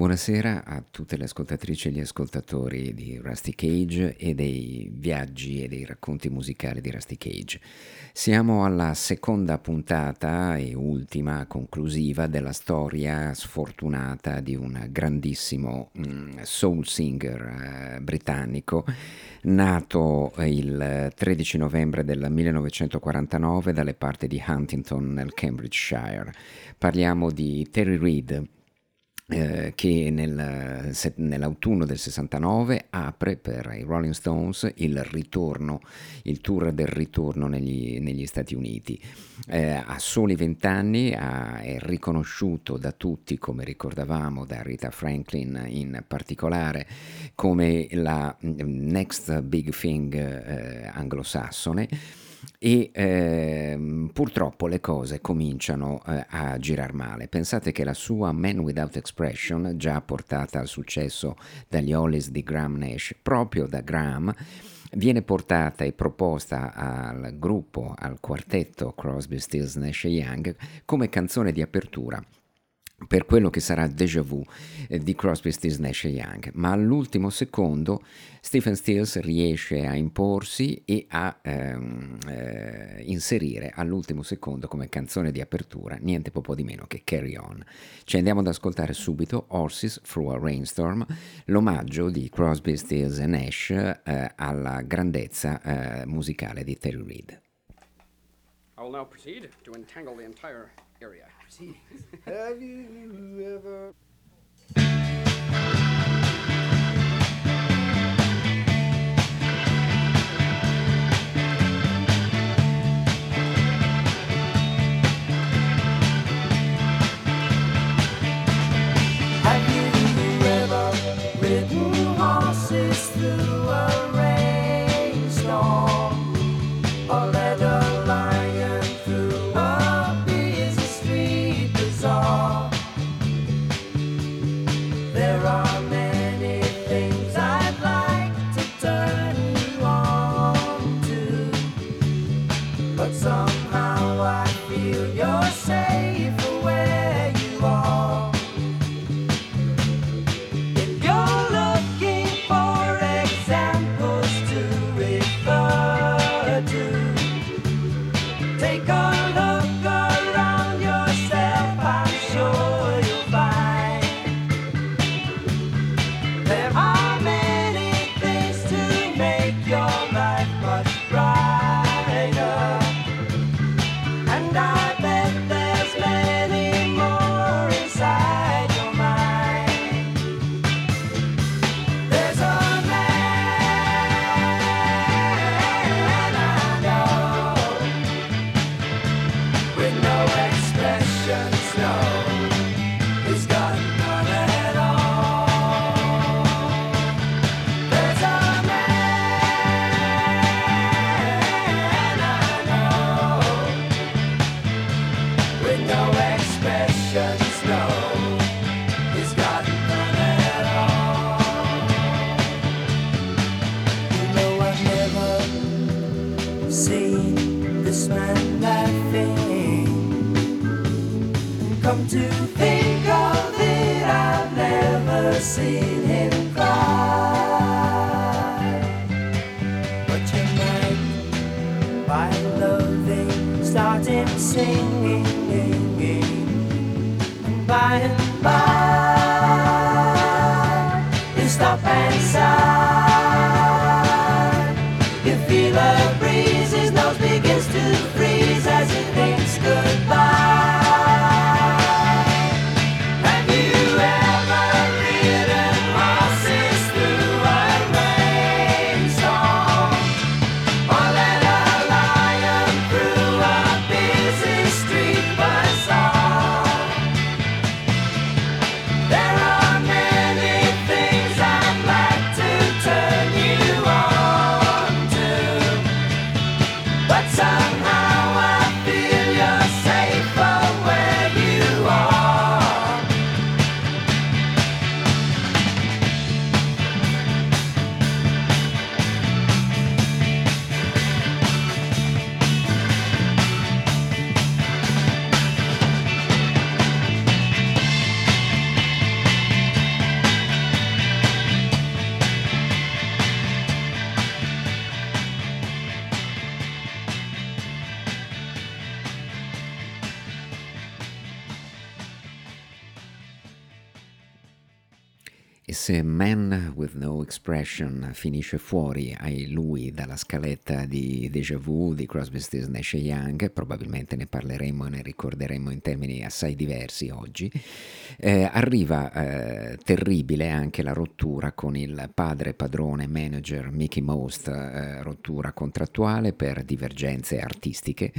Buonasera a tutte le ascoltatrici e gli ascoltatori di Rusty Cage e dei viaggi e dei racconti musicali di Rusty Cage. Siamo alla seconda puntata e ultima conclusiva della storia sfortunata di un grandissimo mm, soul singer eh, britannico nato il 13 novembre del 1949 dalle parti di Huntington nel Cambridgeshire. Parliamo di Terry Reid eh, che nel, nell'autunno del 69 apre per i Rolling Stones il ritorno, il tour del ritorno negli, negli Stati Uniti. Eh, a soli vent'anni è riconosciuto da tutti, come ricordavamo, da Rita Franklin in particolare, come la mm, next big thing eh, anglosassone e eh, purtroppo le cose cominciano eh, a girare male. Pensate che la sua Man Without Expression, già portata al successo dagli Hollies di Graham Nash, proprio da Graham, viene portata e proposta al gruppo, al quartetto Crosby, Stills, Nash Young come canzone di apertura per quello che sarà Deja Vu eh, di Crosby, Stills, Nash Young, ma all'ultimo secondo Stephen Stills riesce a imporsi e a ehm, eh, inserire all'ultimo secondo come canzone di apertura niente po' di meno che Carry On. Ci andiamo ad ascoltare subito Horses Through a Rainstorm, l'omaggio di Crosby, Stills e Nash eh, alla grandezza eh, musicale di Terry Reid. I will now proceed to entangle the entire area. Proceedings. Have you ever? No Expression finisce fuori ai lui dalla scaletta di Deja Vu di Crosby, Stills, Nash Young, probabilmente ne parleremo e ne ricorderemo in termini assai diversi oggi, eh, arriva eh, terribile anche la rottura con il padre padrone manager Mickey Most, eh, rottura contrattuale per divergenze artistiche.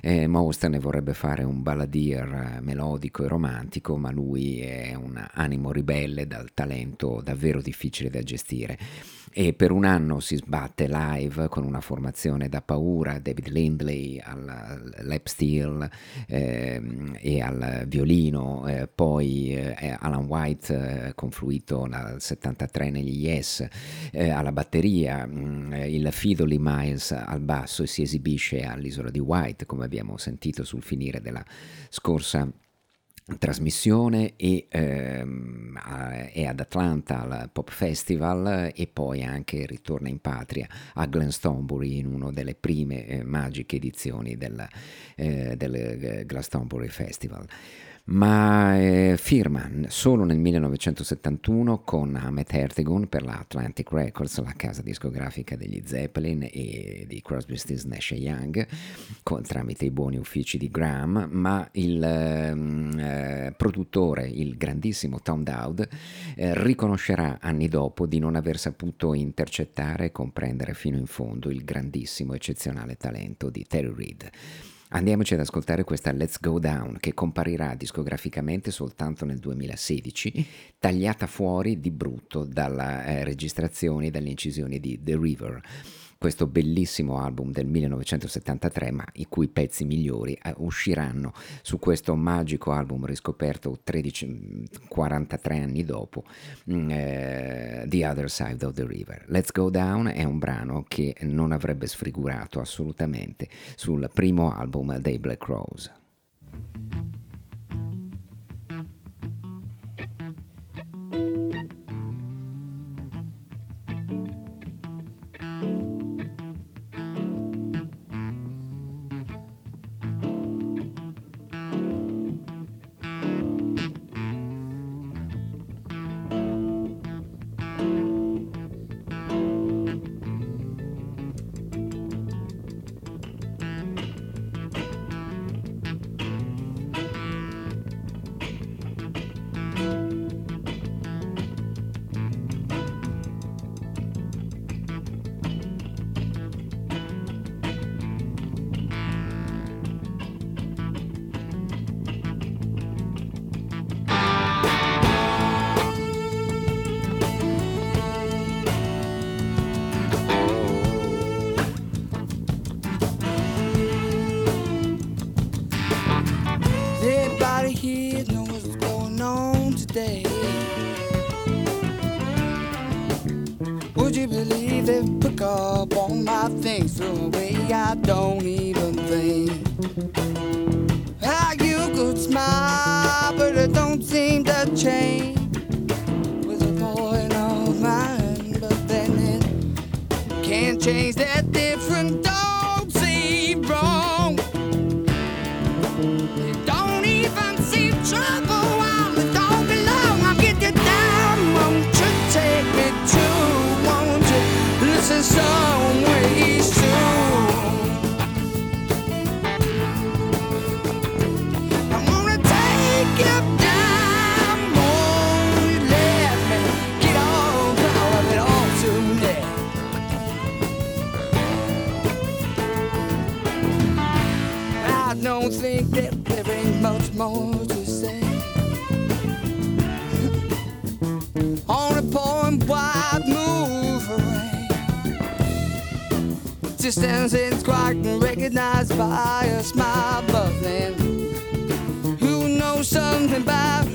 Eh, Most ne vorrebbe fare un balladier melodico e romantico, ma lui è un animo ribelle dal talento davvero difficile da gestire e per un anno si sbatte live con una formazione da paura, David Lindley al lap steel ehm, e al violino, eh, poi eh, Alan White eh, confluito nel 73 negli Yes eh, alla batteria, mh, il Fidoli Miles al basso e si esibisce all'isola di White come abbiamo sentito sul finire della scorsa trasmissione e ehm, è ad Atlanta al Pop Festival e poi anche ritorna in patria a Glastonbury in una delle prime eh, magiche edizioni del, eh, del eh, Glastonbury Festival ma eh, firma solo nel 1971 con Ahmet Ertegun per la Atlantic Records, la casa discografica degli Zeppelin e di Crosby, Stills, Nash Young, con- tramite i buoni uffici di Graham, ma il ehm, eh, produttore, il grandissimo Tom Dowd, eh, riconoscerà anni dopo di non aver saputo intercettare e comprendere fino in fondo il grandissimo, eccezionale talento di Terry Reid. Andiamoci ad ascoltare questa Let's Go Down che comparirà discograficamente soltanto nel 2016, tagliata fuori di brutto dalle eh, registrazioni e dalle incisioni di The River. Questo bellissimo album del 1973, ma i cui pezzi migliori eh, usciranno su questo magico album riscoperto 13, 43 anni dopo, mm, eh, The Other Side of the River. Let's Go Down è un brano che non avrebbe sfigurato assolutamente sul primo album dei Black Rose. Change that different existence is quite recognized by a smile, but then who knows something about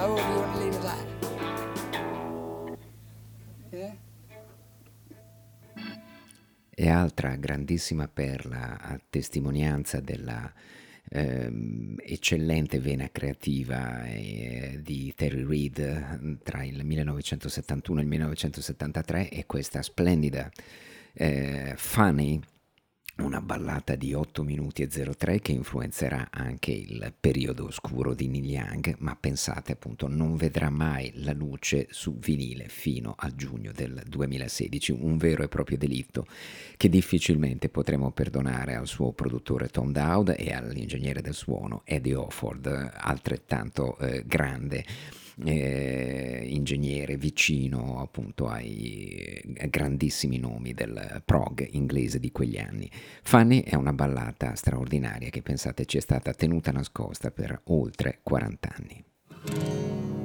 ja, oh, vi gjorde livet där. Eh? E altra grandissima perla a testimonianza della ehm, eccellente vena creativa eh, di Terry Reid tra il 1971 e il 1973 è questa splendida eh, Funny una ballata di 8 minuti e 03 che influenzerà anche il periodo oscuro di Neil Young, ma pensate appunto non vedrà mai la luce su vinile fino a giugno del 2016, un vero e proprio delitto che difficilmente potremo perdonare al suo produttore Tom Dowd e all'ingegnere del suono Eddie Offord, altrettanto eh, grande eh, ingegnere vicino appunto ai grandissimi nomi del prog inglese di quegli anni. Fanny è una ballata straordinaria che pensate ci è stata tenuta nascosta per oltre 40 anni.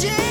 change.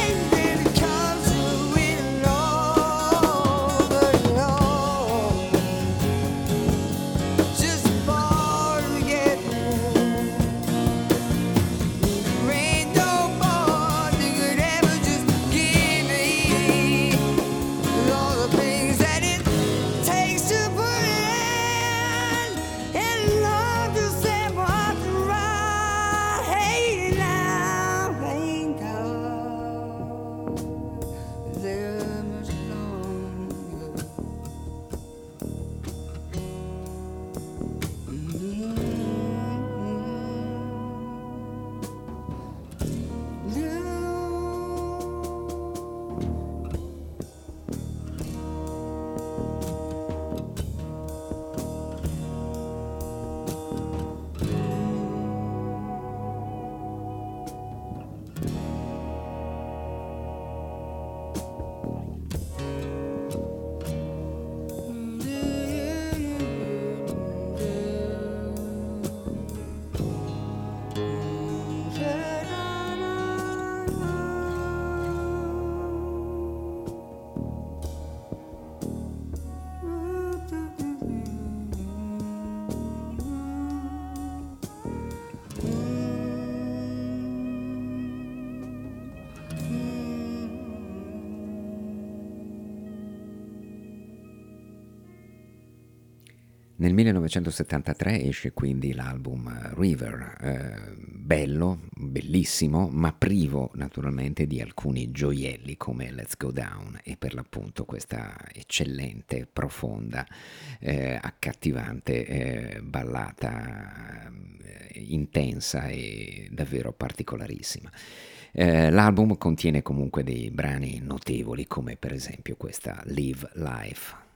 1973 esce quindi l'album River, eh, bello, bellissimo, ma privo naturalmente di alcuni gioielli come Let's Go Down e per l'appunto questa eccellente, profonda, eh, accattivante eh, ballata eh, intensa e davvero particolarissima. Eh, l'album contiene comunque dei brani notevoli come per esempio questa Live Life.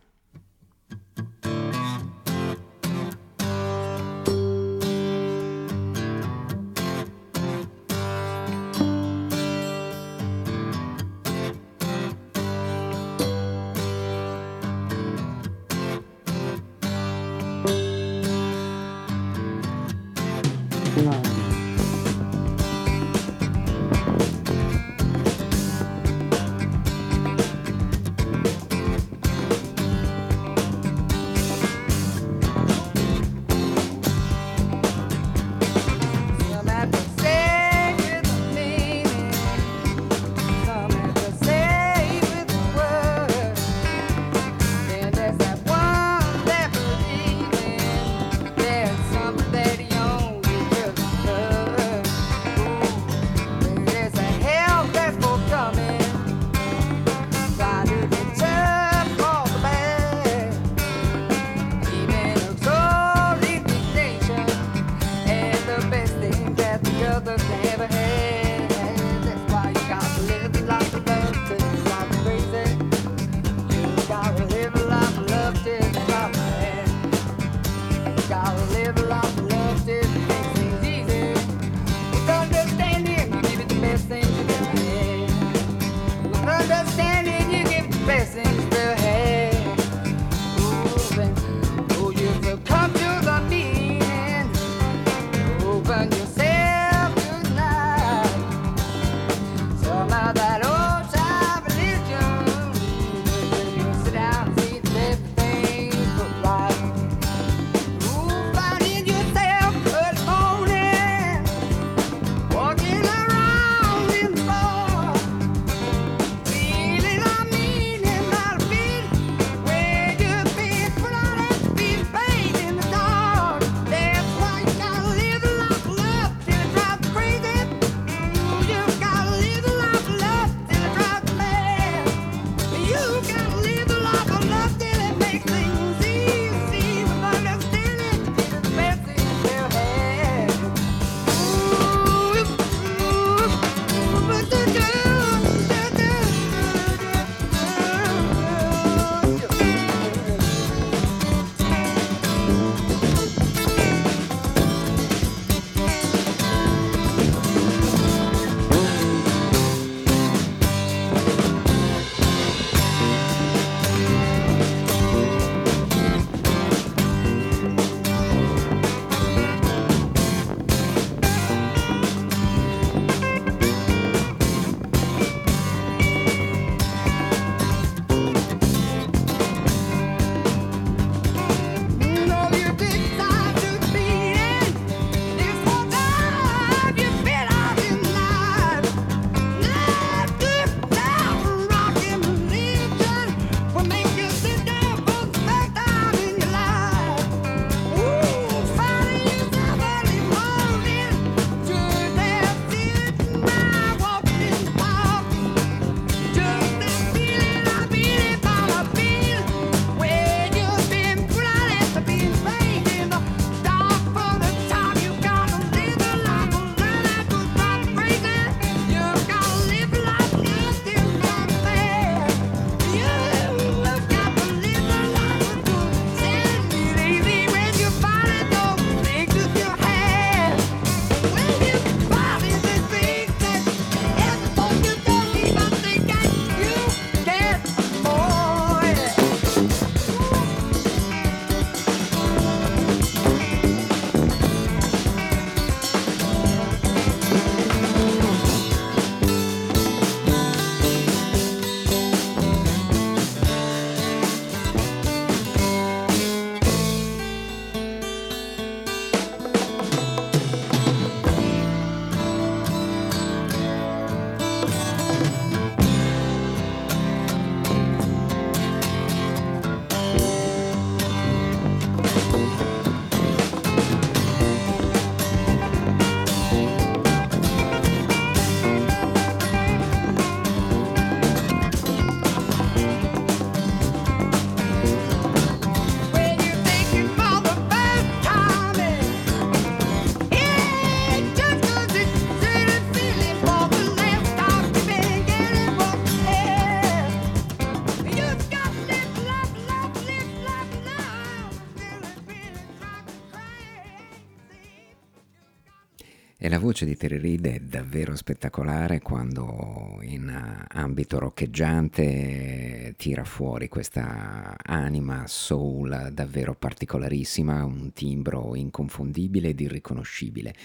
voce di Terry Reed è davvero spettacolare quando in eh, ambito roccheggiante tira fuori questa anima soul davvero particolarissima, un timbro inconfondibile ed irriconoscibile,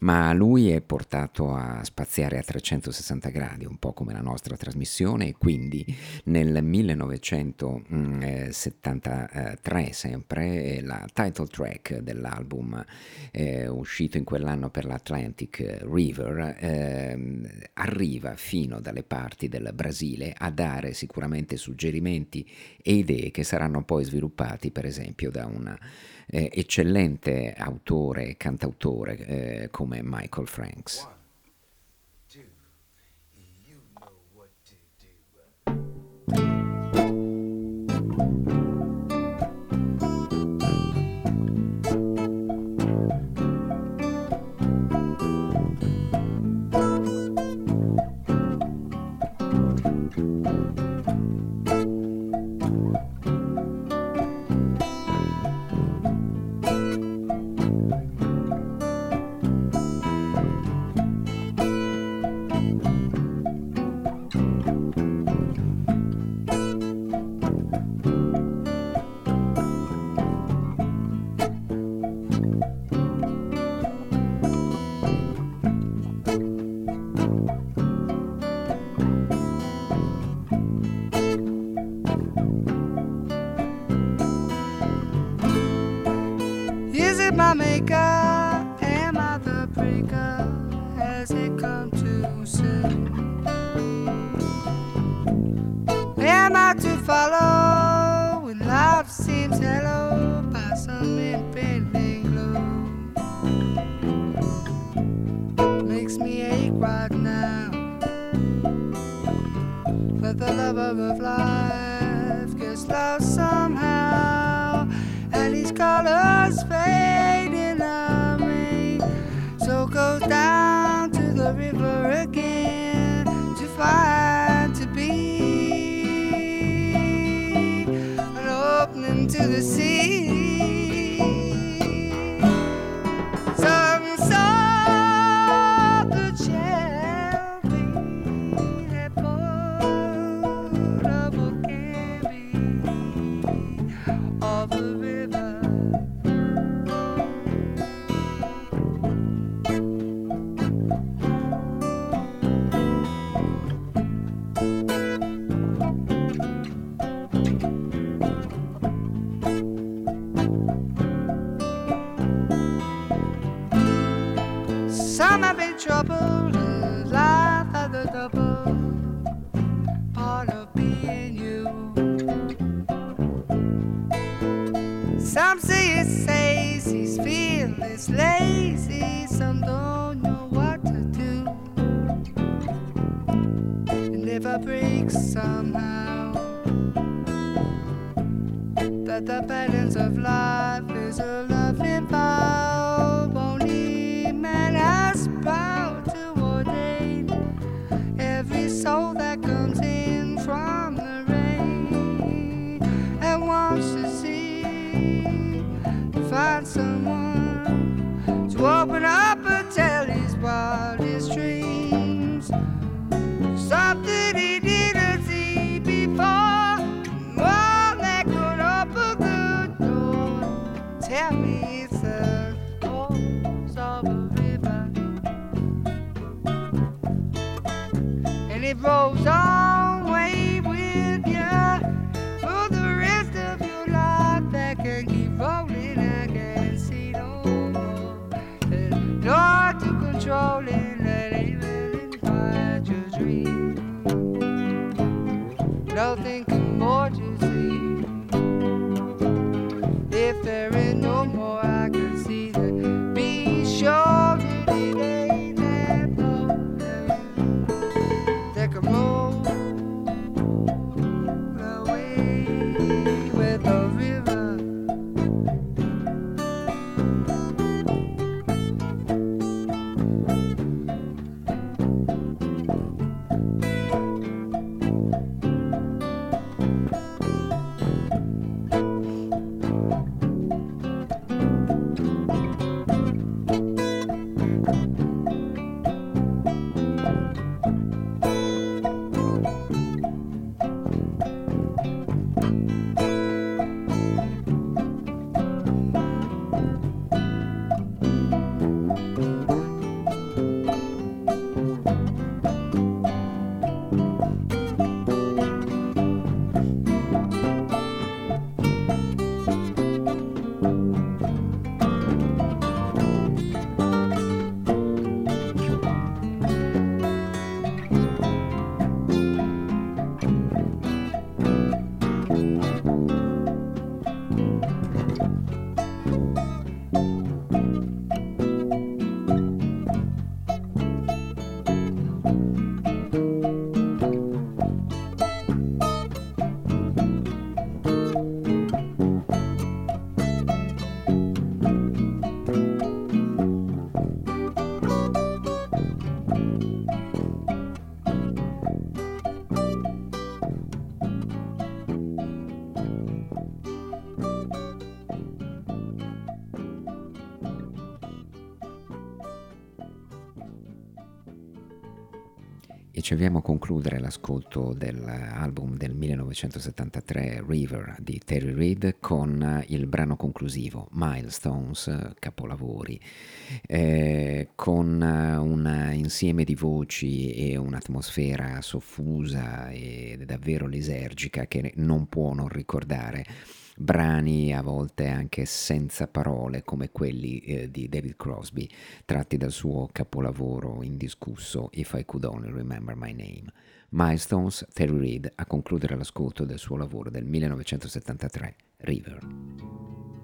ma lui è portato a spaziare a 360 gradi, un po' come la nostra trasmissione, e quindi nel 1973 mm, eh, sempre la title track dell'album eh, uscito in quell'anno per l'Atlantic River eh, arriva fino dalle parti del Brasile a dare sicuramente suggerimenti suggerimenti e idee che saranno poi sviluppati per esempio da un eh, eccellente autore e cantautore eh, come Michael Franks. One, two, you know to the sea. think e ci avviamo a concludere l'ascolto dell'album del 1973 River di Terry Reid con il brano conclusivo Milestones, capolavori, eh, con un insieme di voci e un'atmosfera soffusa e davvero lisergica che non può non ricordare brani a volte anche senza parole come quelli eh, di David Crosby, tratti dal suo capolavoro indiscusso If I Could Only Remember My Name. Milestones, Terry Reid a concludere l'ascolto del suo lavoro del 1973, River.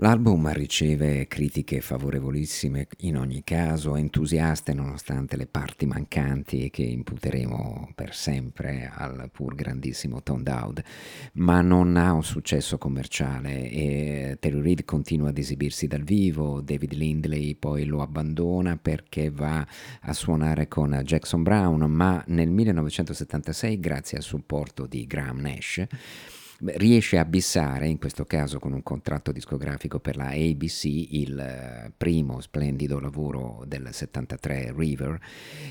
L'album riceve critiche favorevolissime in ogni caso, entusiaste nonostante le parti mancanti che imputeremo per sempre al pur grandissimo Tom Dowd, ma non ha un successo commerciale e Terry Reid continua ad esibirsi dal vivo, David Lindley poi lo abbandona perché va a suonare con Jackson Brown, ma nel 1976 grazie al supporto di Graham Nash riesce a bissare, in questo caso con un contratto discografico per la ABC, il eh, primo splendido lavoro del 73 River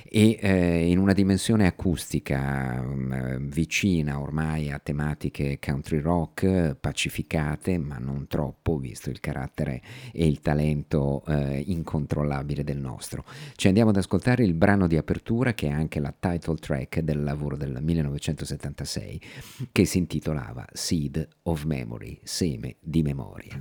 e eh, in una dimensione acustica um, vicina ormai a tematiche country rock, pacificate ma non troppo, visto il carattere e il talento eh, incontrollabile del nostro. Ci andiamo ad ascoltare il brano di apertura che è anche la title track del lavoro del 1976 che si intitolava Seed of Memory, seme di memoria.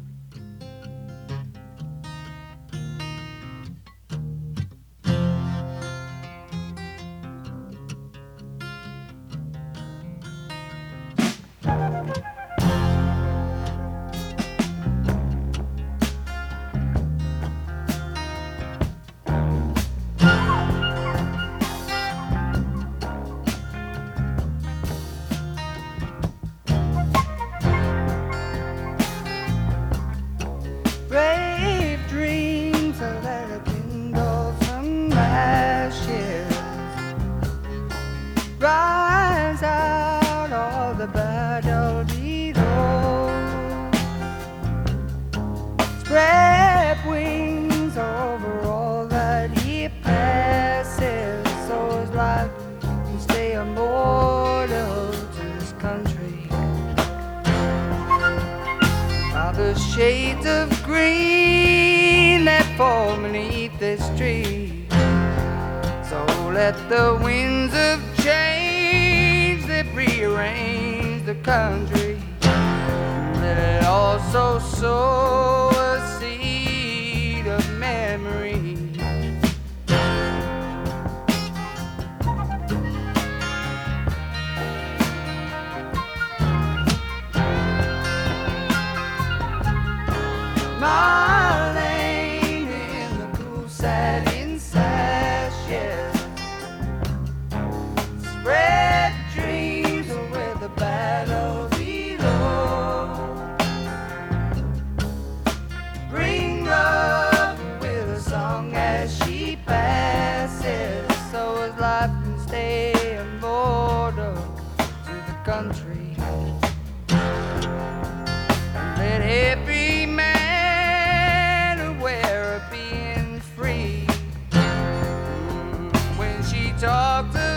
talked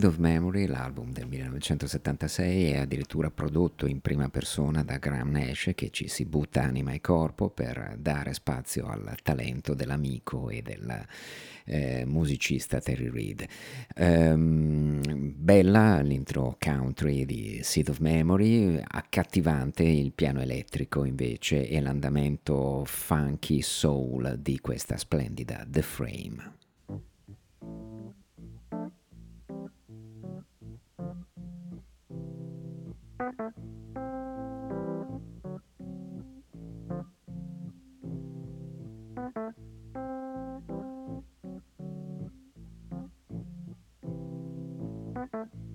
Seed of Memory, l'album del 1976, è addirittura prodotto in prima persona da Graham Nash che ci si butta anima e corpo per dare spazio al talento dell'amico e del eh, musicista Terry Reid. Um, bella l'intro country di Seed of Memory, accattivante il piano elettrico invece e l'andamento funky soul di questa splendida The Frame. Thank you.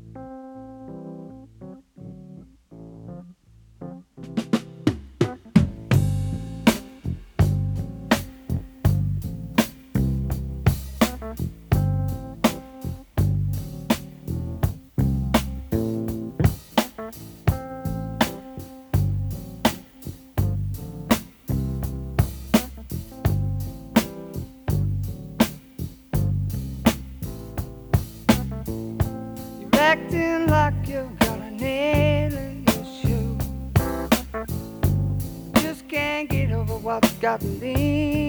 got things.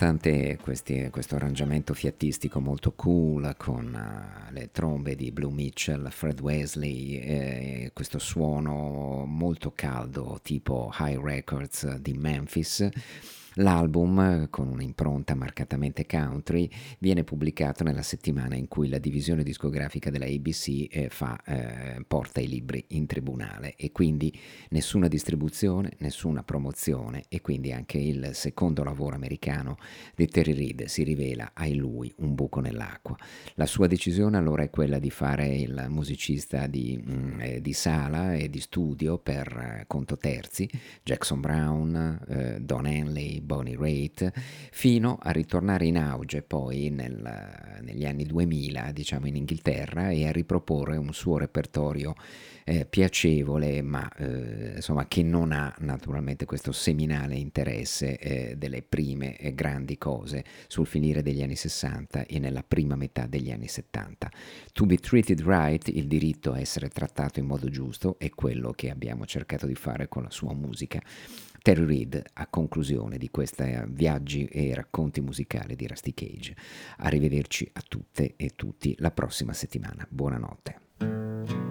Nonostante questi, questo arrangiamento fiattistico molto cool con uh, le trombe di Blue Mitchell, Fred Wesley, eh, questo suono molto caldo tipo High Records di Memphis, L'album, con un'impronta marcatamente country, viene pubblicato nella settimana in cui la divisione discografica della ABC eh, fa, eh, porta i libri in tribunale e quindi nessuna distribuzione, nessuna promozione e quindi anche il secondo lavoro americano di Terry Reid si rivela ai lui un buco nell'acqua. La sua decisione allora è quella di fare il musicista di, mm, eh, di sala e di studio per eh, conto terzi, Jackson Brown, eh, Don Henley, Bonnie Raitt, fino a ritornare in auge poi nel, negli anni 2000, diciamo in Inghilterra, e a riproporre un suo repertorio eh, piacevole, ma eh, insomma che non ha naturalmente questo seminale interesse eh, delle prime grandi cose sul finire degli anni 60 e nella prima metà degli anni 70. To be treated right, il diritto a essere trattato in modo giusto, è quello che abbiamo cercato di fare con la sua musica. Terry Reid a conclusione di questi viaggi e racconti musicali di Rusty Cage. Arrivederci a tutte e tutti la prossima settimana. Buonanotte.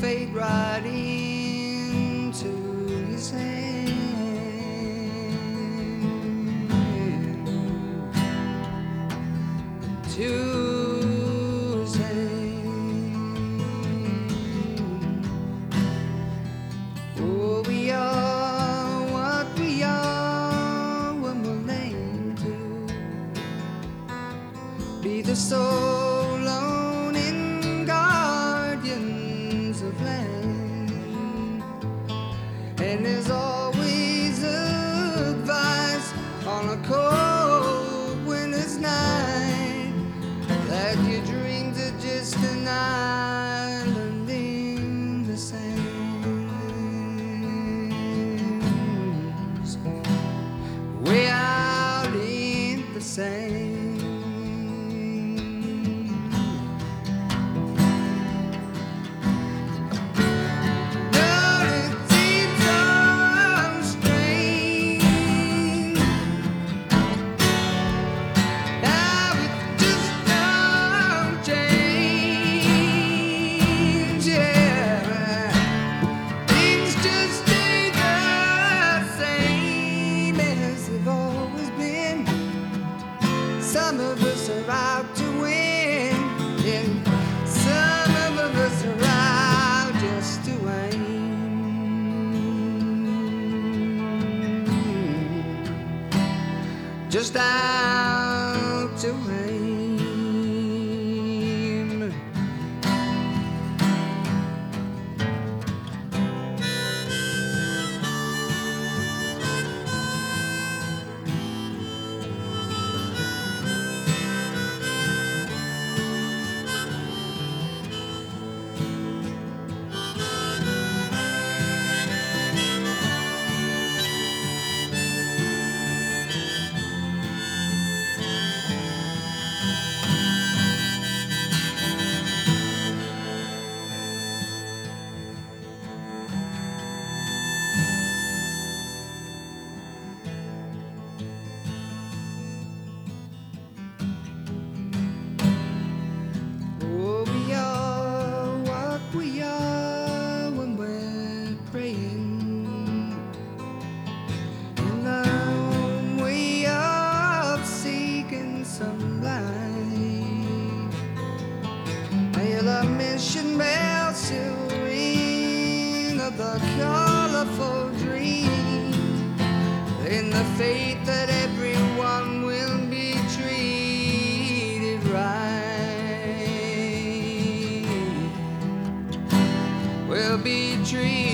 fade right in. Be